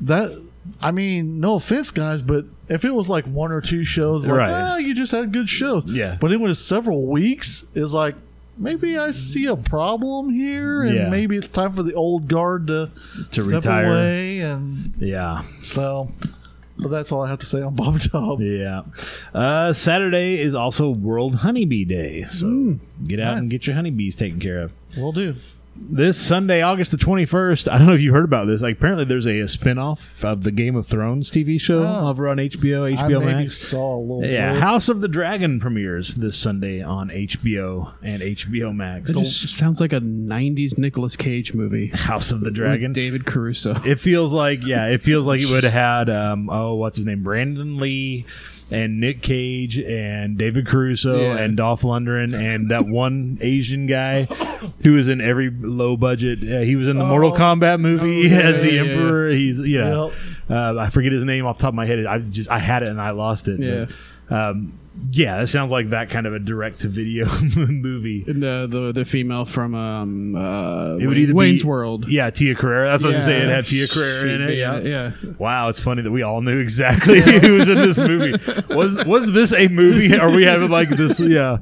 that. I mean, no offense, guys, but if it was like one or two shows, like, Right. ah, you just had good shows. Yeah. But it was several weeks. It's like maybe I see a problem here, and Yeah. maybe it's time for the old guard to To step retire. away. And yeah. so, but that's all I have to say on Bob *laughs* Job. Yeah. Uh, Saturday is also World Honeybee Day. So get out and get your honeybees taken care of. We'll do. This Sunday, August the 21st, I don't know if you heard about this. Like, apparently, there's a, a spin off of the Game of Thrones TV show Oh. over on HBO, I HBO maybe Max. saw a little. Yeah, bit. House of the Dragon premieres this Sunday on HBO and HBO Max. It just sounds like a '90s Nicolas Cage movie. House of the With Dragon. David Caruso. It feels like yeah, it feels like it *laughs* would have had um, oh what's his name Brandon Lee and Nick Cage and David Caruso Yeah. and Dolph Lundgren and that one Asian guy who was in every low budget. Uh, he was in the Mortal Kombat movie Oh, yeah, as the. Emperor. He's yeah. Yep. Uh, I forget his name off the top of my head. I just I had it and I lost it. Yeah. But, um, yeah, that sounds like that kind of a direct to video *laughs* movie. And the, the the female from um uh It would either Wayne's be, World. Yeah, Tia Carrere. That's what I was gonna. It had Tia Carrere in it. Yeah. yeah. Wow, it's funny that we all knew exactly who was in this movie. Was was this a movie? Are we having like this? *laughs* Yeah,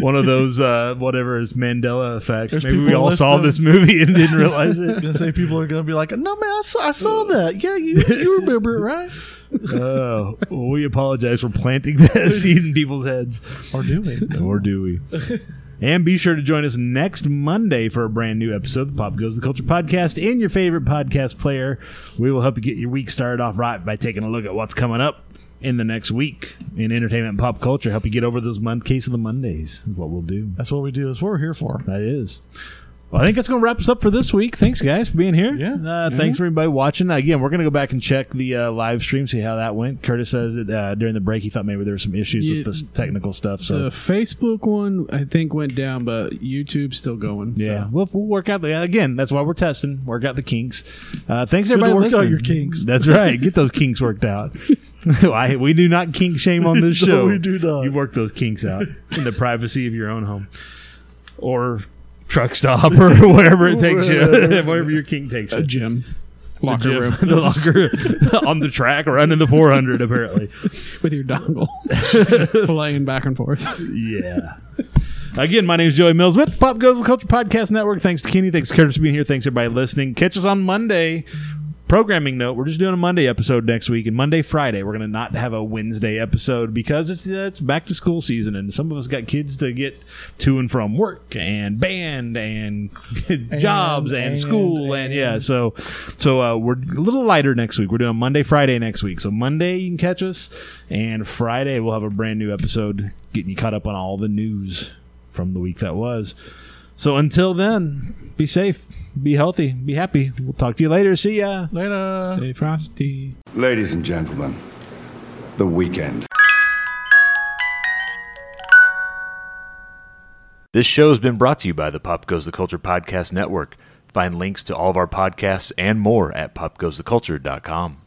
one of those uh, whatever is Mandela effects. There's Maybe we all saw listening. this movie and didn't *laughs* realize I'm it. gonna say people are gonna be like, no man, I saw, I saw that. Yeah, you you remember it, right? Oh, we apologize for planting that *laughs* seed in people's heads, Or do we? or do we? And be sure to join us next Monday for a brand new episode of the Pop Goes the Culture podcast in your favorite podcast player. We will help you get your week started off right by taking a look at what's coming up in the next week in entertainment and pop culture. Help you get over those month case of the Mondays. Is what we'll do. That's what we do. That's what we're here for. That is. Well, I think that's going to wrap us up for this week. Thanks, guys, for being here. Yeah. Uh, Thanks for everybody watching. Again, we're going to go back and check the uh, live stream, see how that went. Curtis says that uh, during the break he thought maybe there were some issues Yeah, with the technical stuff. So The Facebook one I think went down, but YouTube's still going. Yeah, so. we'll, we'll work out the again. That's why we're testing. Work out the kinks. Uh, thanks good to everybody. work out your kinks. That's right. Get those kinks worked out. *laughs* *laughs* I, we do not kink shame on this No, show. we do not. You work those kinks out in the privacy of your own home, or truck stop, or *laughs* whatever it takes you. whatever *laughs* your kink takes you. a gym, The locker gym- room *laughs* the locker on the track, running the 400. Apparently, with your dongle, flying back and forth. yeah. Again, my name is Joey Mills with the Pop Goes the Culture Podcast Network. Thanks to Kenny. Thanks to Curtis for being here. Thanks everybody listening. Catch us on Monday. Programming note: We're just doing a Monday episode next week, and Monday, Friday, we're going to not have a Wednesday episode because it's uh, it's back to school season, and some of us got kids to get to and from work and band and *laughs* jobs and, and- school and, yeah. So so uh, we're a little lighter next week. We're doing Monday, Friday next week. So Monday you can catch us, and Friday we'll have a brand new episode getting you caught up on all the news from the week that was. So until then, be safe, be healthy, be happy. We'll talk to you later. See ya. Later. Stay frosty. Ladies and gentlemen, the weekend. This show has been brought to you by the Pop Goes the Culture Podcast Network. Find links to all of our podcasts and more at popgoestheculture.com.